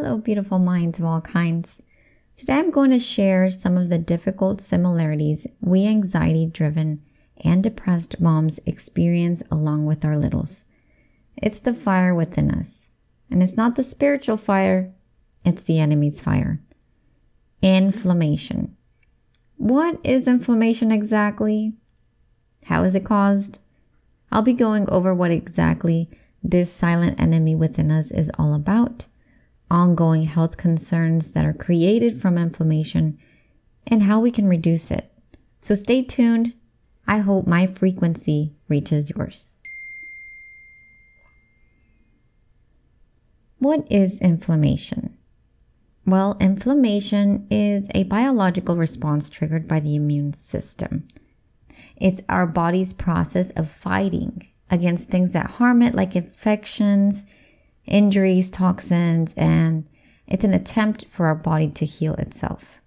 Hello, beautiful minds of all kinds. Today I'm going to share some of the difficult similarities we anxiety driven and depressed moms experience along with our littles. It's the fire within us, and it's not the spiritual fire, it's the enemy's fire. Inflammation. What is inflammation exactly? How is it caused? I'll be going over what exactly this silent enemy within us is all about ongoing health concerns that are created from inflammation, and how we can reduce it. So stay tuned. I hope my frequency reaches yours. What is inflammation? Well, inflammation is a biological response triggered by the immune system. It's our body's process of fighting against things that harm it, like infections, injuries, toxins, and it's an attempt for our body to heal itself.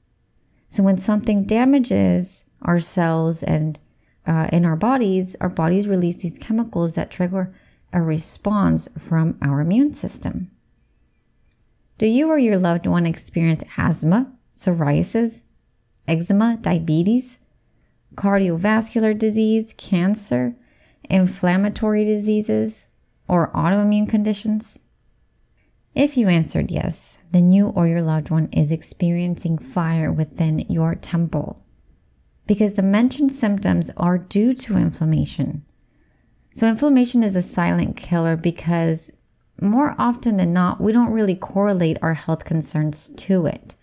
So when something damages our cells and uh, in our bodies, our bodies release these chemicals that trigger a response from our immune system. Do you or your loved one experience asthma, psoriasis, eczema, diabetes, cardiovascular disease, cancer, inflammatory diseases, or autoimmune conditions? If you answered yes, then you or your loved one is experiencing fire within your temple because the mentioned symptoms are due to inflammation. So, inflammation is a silent killer because more often than not, we don't really correlate our health concerns to it.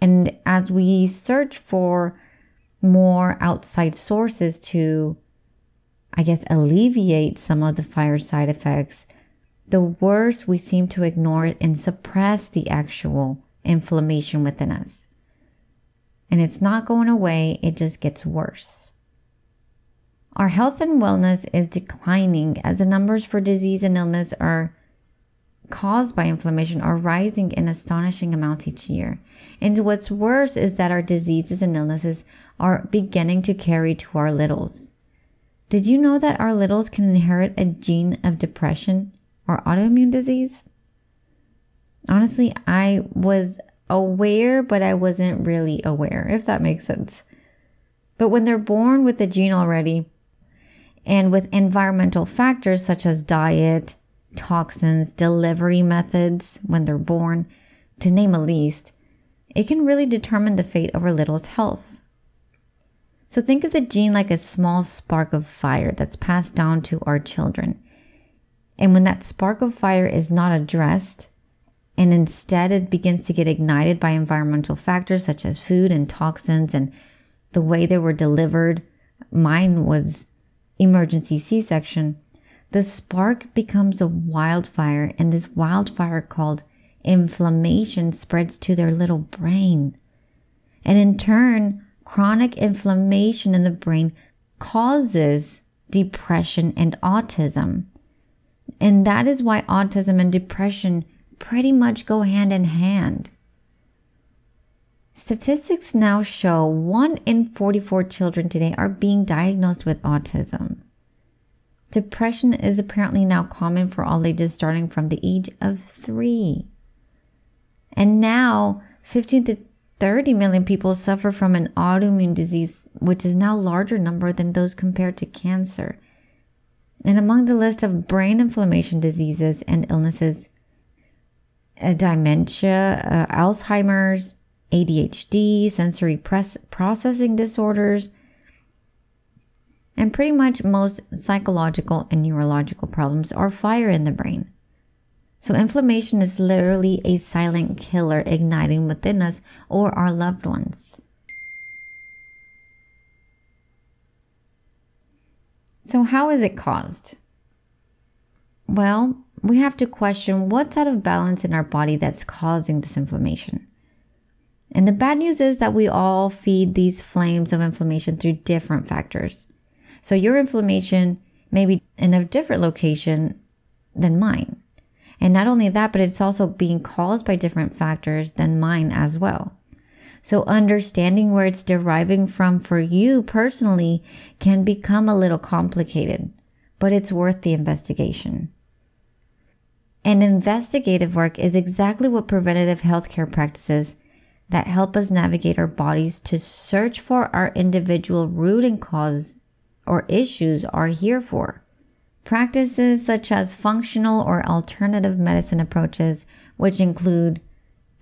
And as we search for more outside sources to, I guess, alleviate some of the fire side effects, the worse we seem to ignore it and suppress the actual inflammation within us. And it's not going away, it just gets worse. Our health and wellness is declining as the numbers for disease and illness are caused by inflammation are rising in astonishing amounts each year. And what's worse is that our diseases and illnesses are beginning to carry to our littles. Did you know that our littles can inherit a gene of depression or autoimmune disease? Honestly, I was aware, but I wasn't really aware, if that makes sense. But when they're born with the gene already, and with environmental factors such as diet, toxins, delivery methods when they're born, to name a least, it can really determine the fate of our little's health. So think of the gene like a small spark of fire that's passed down to our children. And when that spark of fire is not addressed, and instead it begins to get ignited by environmental factors such as food and toxins and the way they were delivered, mine was emergency C section, the spark becomes a wildfire, and this wildfire called inflammation spreads to their little brain. And in turn, chronic inflammation in the brain causes depression and autism. And that is why autism and depression pretty much go hand in hand. Statistics now show 1 in 44 children today are being diagnosed with autism. Depression is apparently now common for all ages starting from the age of 3. And now 15 to 30 million people suffer from an autoimmune disease, which is now larger number than those compared to cancer. And among the list of brain inflammation diseases and illnesses, uh, dementia, uh, Alzheimer's, ADHD, sensory press- processing disorders, and pretty much most psychological and neurological problems are fire in the brain. So, inflammation is literally a silent killer igniting within us or our loved ones. So, how is it caused? Well, we have to question what's out of balance in our body that's causing this inflammation. And the bad news is that we all feed these flames of inflammation through different factors. So, your inflammation may be in a different location than mine. And not only that, but it's also being caused by different factors than mine as well. So, understanding where it's deriving from for you personally can become a little complicated, but it's worth the investigation. And investigative work is exactly what preventative healthcare practices that help us navigate our bodies to search for our individual root and cause or issues are here for. Practices such as functional or alternative medicine approaches, which include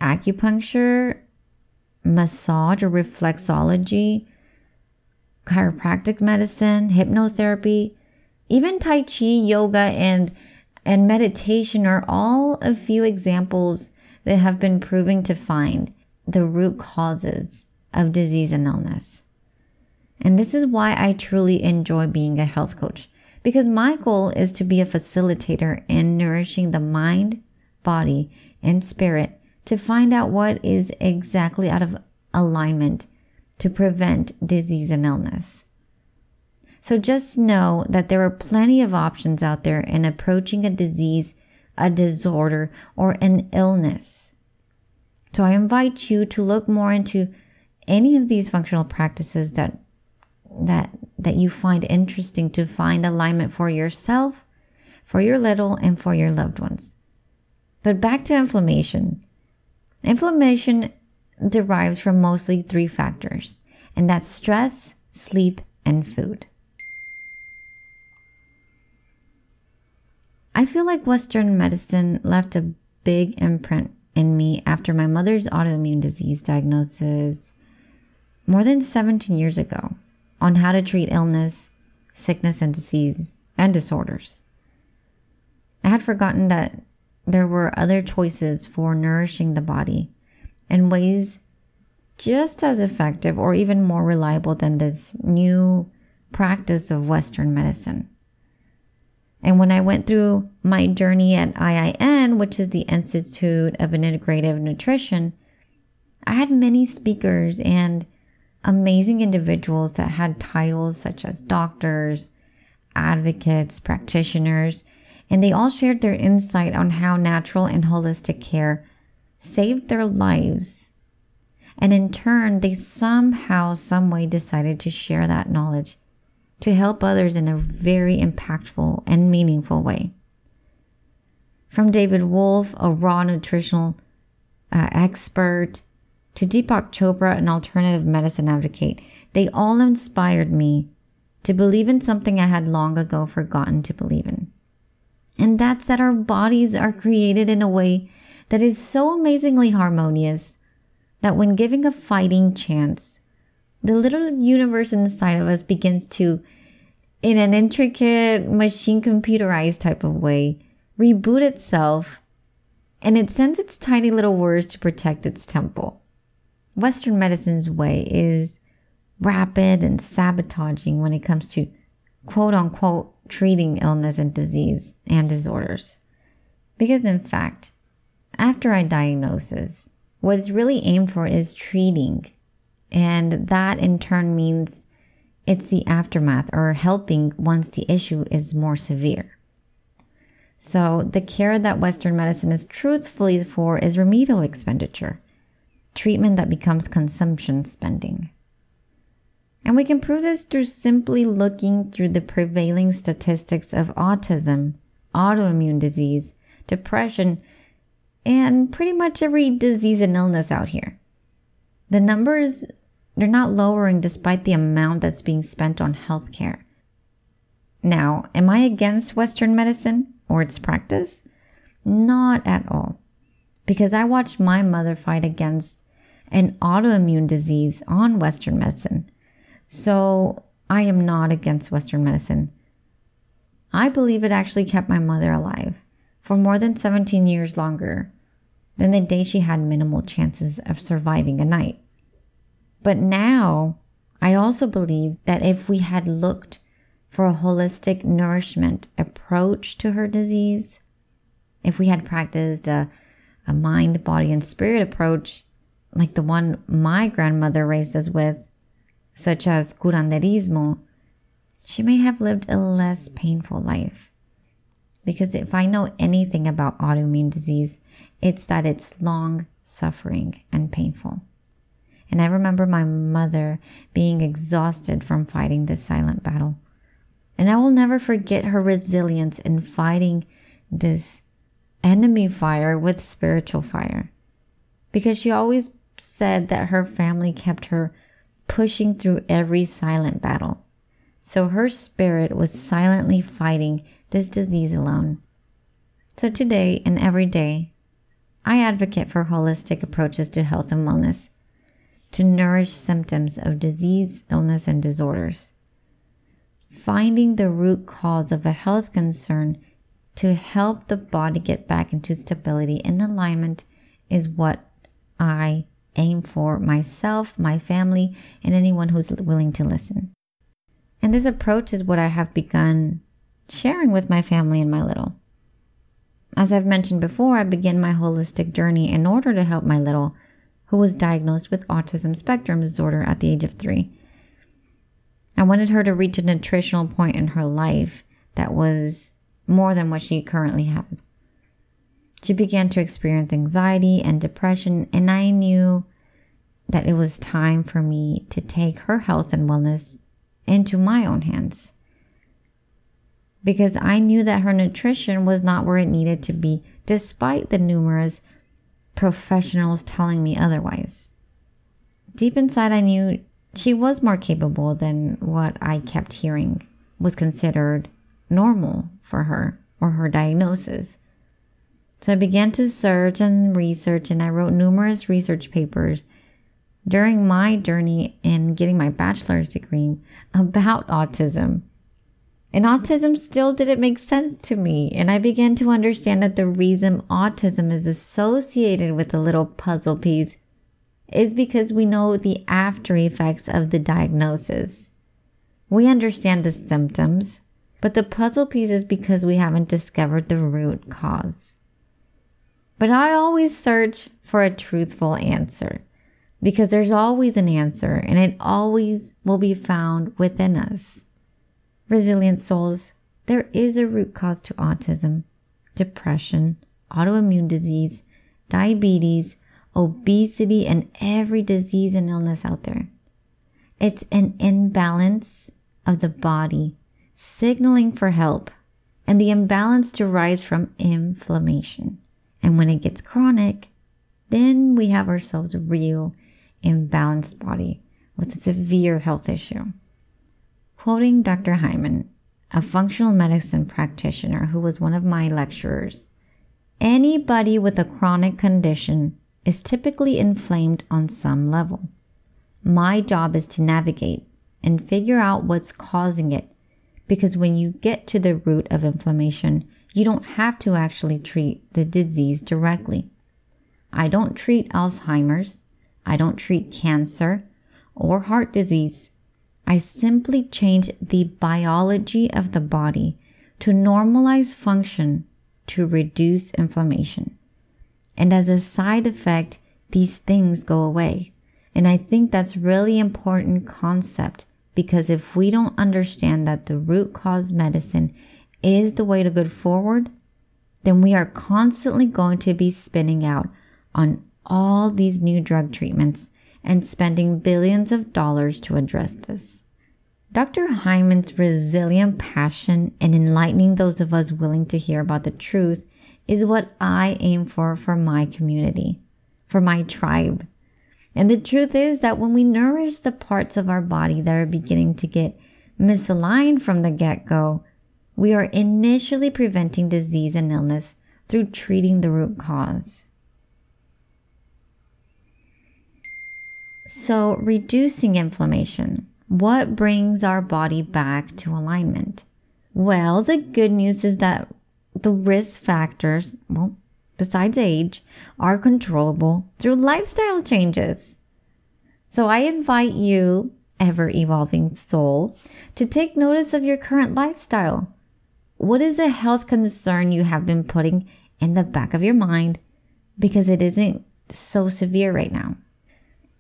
acupuncture, massage or reflexology, chiropractic medicine, hypnotherapy, even Tai Chi, yoga, and, and meditation are all a few examples that have been proven to find the root causes of disease and illness. And this is why I truly enjoy being a health coach because my goal is to be a facilitator in nourishing the mind, body, and spirit to find out what is exactly out of alignment to prevent disease and illness. So just know that there are plenty of options out there in approaching a disease, a disorder, or an illness. So I invite you to look more into any of these functional practices that that that you find interesting to find alignment for yourself, for your little and for your loved ones. But back to inflammation. Inflammation derives from mostly three factors, and that's stress, sleep, and food. I feel like Western medicine left a big imprint in me after my mother's autoimmune disease diagnosis more than 17 years ago on how to treat illness, sickness, and disease and disorders. I had forgotten that there were other choices for nourishing the body in ways just as effective or even more reliable than this new practice of Western medicine. And when I went through my journey at IIN, which is the Institute of Integrative Nutrition, I had many speakers and amazing individuals that had titles such as doctors, advocates, practitioners, and they all shared their insight on how natural and holistic care saved their lives. And in turn, they somehow, someway decided to share that knowledge to help others in a very impactful and meaningful way. From David Wolfe, a raw nutritional uh, expert, to Deepak Chopra, an alternative medicine advocate, they all inspired me to believe in something I had long ago forgotten to believe in. And that's that our bodies are created in a way that is so amazingly harmonious that when giving a fighting chance, the little universe inside of us begins to, in an intricate machine computerized type of way, reboot itself and it sends its tiny little words to protect its temple. Western medicine's way is rapid and sabotaging when it comes to quote unquote treating illness and disease and disorders. Because in fact, after a diagnosis, what is really aimed for is treating. And that in turn means it's the aftermath or helping once the issue is more severe. So, the care that Western medicine is truthfully for is remedial expenditure treatment that becomes consumption spending. And we can prove this through simply looking through the prevailing statistics of autism, autoimmune disease, depression, and pretty much every disease and illness out here. The numbers, they're not lowering despite the amount that's being spent on healthcare. Now, am I against Western medicine or its practice? Not at all. Because I watched my mother fight against an autoimmune disease on Western medicine. So I am not against Western medicine. I believe it actually kept my mother alive for more than 17 years longer than the day she had minimal chances of surviving a night. But now, I also believe that if we had looked for a holistic nourishment approach to her disease, if we had practiced a, a mind, body, and spirit approach, like the one my grandmother raised us with, such as curanderismo, she may have lived a less painful life. Because if I know anything about autoimmune disease, it's that it's long, suffering, and painful. And I remember my mother being exhausted from fighting this silent battle. And I will never forget her resilience in fighting this enemy fire with spiritual fire. Because she always said that her family kept her pushing through every silent battle. So her spirit was silently fighting this disease alone. So today and every day, I advocate for holistic approaches to health and wellness to nourish symptoms of disease, illness, and disorders. Finding the root cause of a health concern to help the body get back into stability and alignment is what I aim for myself, my family, and anyone who's willing to listen. And this approach is what I have begun sharing with my family and my little. As I've mentioned before, I began my holistic journey in order to help my little, who was diagnosed with autism spectrum disorder at the age of three. I wanted her to reach a nutritional point in her life that was more than what she currently had. She began to experience anxiety and depression, and I knew that it was time for me to take her health and wellness into my own hands because I knew that her nutrition was not where it needed to be, despite the numerous professionals telling me otherwise. Deep inside, I knew she was more capable than what I kept hearing was considered normal for her or her diagnosis. So I began to search and research, and I wrote numerous research papers during my journey in getting my bachelor's degree about autism and autism still didn't make sense to me. And I began to understand that the reason autism is associated with the little puzzle piece is because we know the after effects of the diagnosis. We understand the symptoms, but the puzzle piece is because we haven't discovered the root cause. But I always search for a truthful answer because there's always an answer and it always will be found within us. Resilient souls, there is a root cause to autism, depression, autoimmune disease, diabetes, obesity, and every disease and illness out there. It's an imbalance of the body signaling for help, and the imbalance derives from inflammation. And when it gets chronic, then we have ourselves a real imbalanced body with a severe health issue. Quoting Dr. Hyman, a functional medicine practitioner who was one of my lecturers, anybody with a chronic condition is typically inflamed on some level. My job is to navigate and figure out what's causing it because when you get to the root of inflammation, you don't have to actually treat the disease directly. I don't treat Alzheimer's, I don't treat cancer or heart disease. I simply change the biology of the body to normalize function to reduce inflammation. And as a side effect, these things go away. And I think that's really important concept because if we don't understand that the root cause medicine is the way to go forward, then we are constantly going to be spinning out on all these new drug treatments and spending billions of dollars to address this. Dr. Hyman's resilient passion in enlightening those of us willing to hear about the truth is what I aim for for my community, for my tribe. And the truth is that when we nourish the parts of our body that are beginning to get misaligned from the get go, we are initially preventing disease and illness through treating the root cause. So, reducing inflammation. What brings our body back to alignment? Well, the good news is that the risk factors, well, besides age, are controllable through lifestyle changes. So I invite you, ever evolving soul, to take notice of your current lifestyle. What is a health concern you have been putting in the back of your mind because it isn't so severe right now?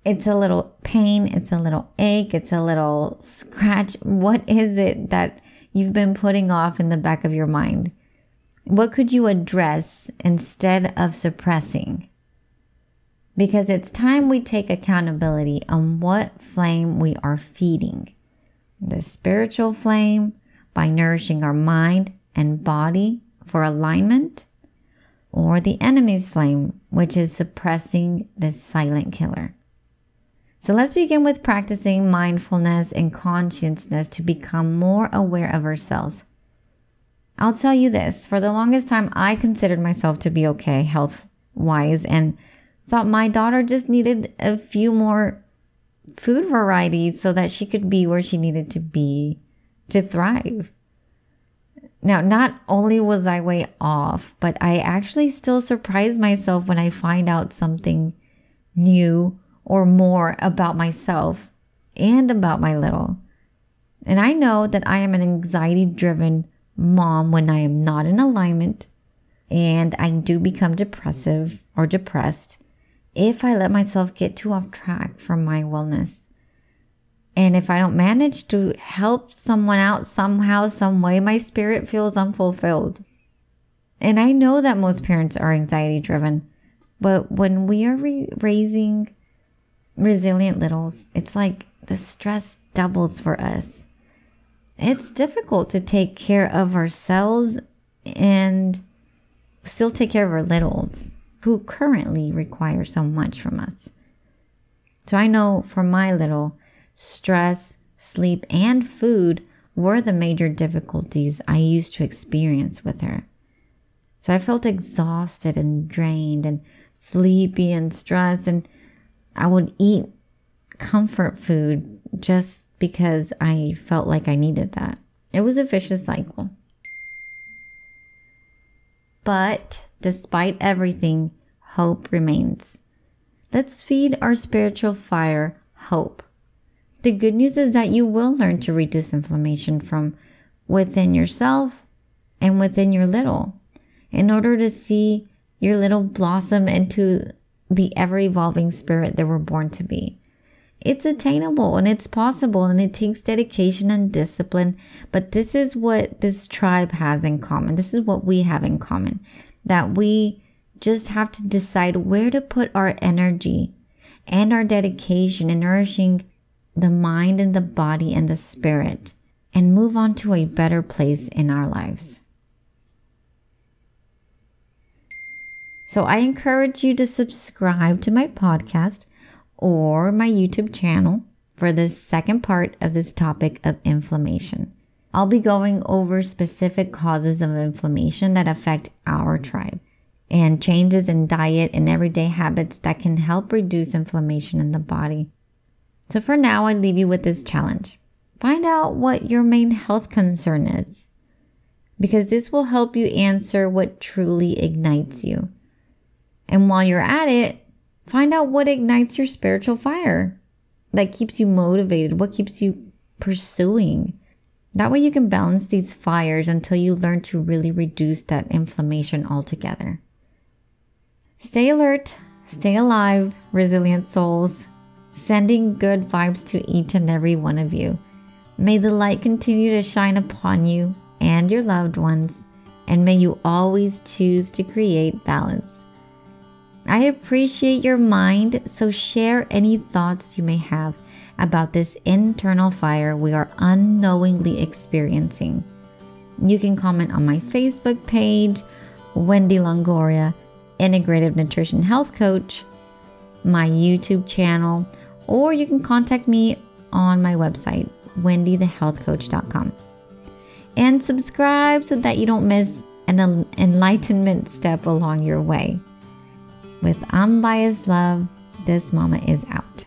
it's a little pain, it's a little ache, it's a little scratch. What is it that you've been putting off in the back of your mind? What could you address instead of suppressing? Because it's time we take accountability on what flame we are feeding. The spiritual flame by nourishing our mind and body for alignment, or the enemy's flame, which is suppressing the silent killer. So let's begin with practicing mindfulness and consciousness to become more aware of ourselves. I'll tell you this for the longest time, I considered myself to be okay health wise and thought my daughter just needed a few more food varieties so that she could be where she needed to be to thrive. Now, not only was I way off, but I actually still surprise myself when I find out something new or more about myself and about my little. And I know that I am an anxiety driven mom when I am not in alignment and I do become depressive or depressed if I let myself get too off track from my wellness. And if I don't manage to help someone out somehow, some way, my spirit feels unfulfilled. And I know that most parents are anxiety driven, but when we are re- raising resilient littles, it's like the stress doubles for us. It's difficult to take care of ourselves and still take care of our littles who currently require so much from us. So I know for my little, stress, sleep, and food were the major difficulties I used to experience with her. So I felt exhausted and drained and sleepy and stressed, and I would eat comfort food just because I felt like I needed that. It was a vicious cycle. But despite everything, hope remains. Let's feed our spiritual fire hope. The good news is that you will learn to reduce inflammation from within yourself and within your little in order to see your little blossom into the ever evolving spirit that we're born to be. It's attainable and it's possible and it takes dedication and discipline. But this is what this tribe has in common. This is what we have in common that we just have to decide where to put our energy and our dedication in nourishing the mind and the body and the spirit and move on to a better place in our lives. So I encourage you to subscribe to my podcast or my YouTube channel for the second part of this topic of inflammation. I'll be going over specific causes of inflammation that affect our tribe and changes in diet and everyday habits that can help reduce inflammation in the body. So, for now, I leave you with this challenge find out what your main health concern is, because this will help you answer what truly ignites you. And while you're at it, find out what ignites your spiritual fire that keeps you motivated, what keeps you pursuing. That way, you can balance these fires until you learn to really reduce that inflammation altogether. Stay alert, stay alive, resilient souls, sending good vibes to each and every one of you. May the light continue to shine upon you and your loved ones, and may you always choose to create balance. I appreciate your mind, so share any thoughts you may have about this internal fire we are unknowingly experiencing. You can comment on my Facebook page, Wendy Longoria, Integrative Nutrition Health Coach, my YouTube channel, or you can contact me on my website, wendythehealthcoach.com. And subscribe so that you don't miss an enlightenment step along your way. With unbiased love, this mama is out.